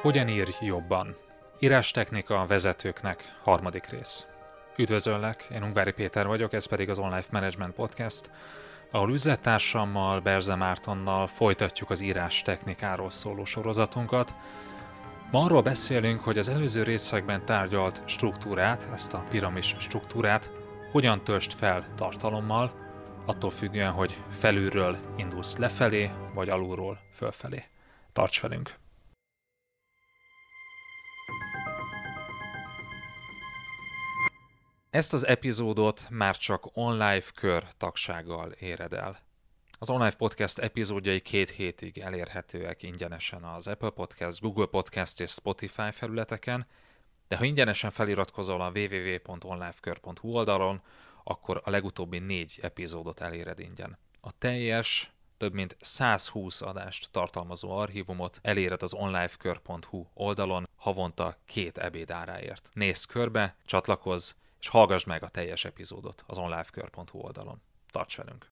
Hogyan írj jobban? Írástechnika a vezetőknek harmadik rész. Üdvözöllek, én Ungvári Péter vagyok, ez pedig az Online Management Podcast, ahol üzlettársammal, Berze Mártonnal folytatjuk az írás technikáról szóló sorozatunkat. Ma arról beszélünk, hogy az előző részekben tárgyalt struktúrát, ezt a piramis struktúrát, hogyan töltsd fel tartalommal, attól függően, hogy felülről indulsz lefelé, vagy alulról fölfelé. Tarts velünk! Ezt az epizódot már csak online kör tagsággal éred el. Az online podcast epizódjai két hétig elérhetőek ingyenesen az Apple Podcast, Google Podcast és Spotify felületeken, de ha ingyenesen feliratkozol a www.onlifekör.hu oldalon, akkor a legutóbbi négy epizódot eléred ingyen. A teljes, több mint 120 adást tartalmazó archívumot eléred az onlifekör.hu oldalon havonta két ebédáráért. Nézz körbe, csatlakozz, és hallgass meg a teljes epizódot az onlifekör.hu oldalon. Tarts velünk!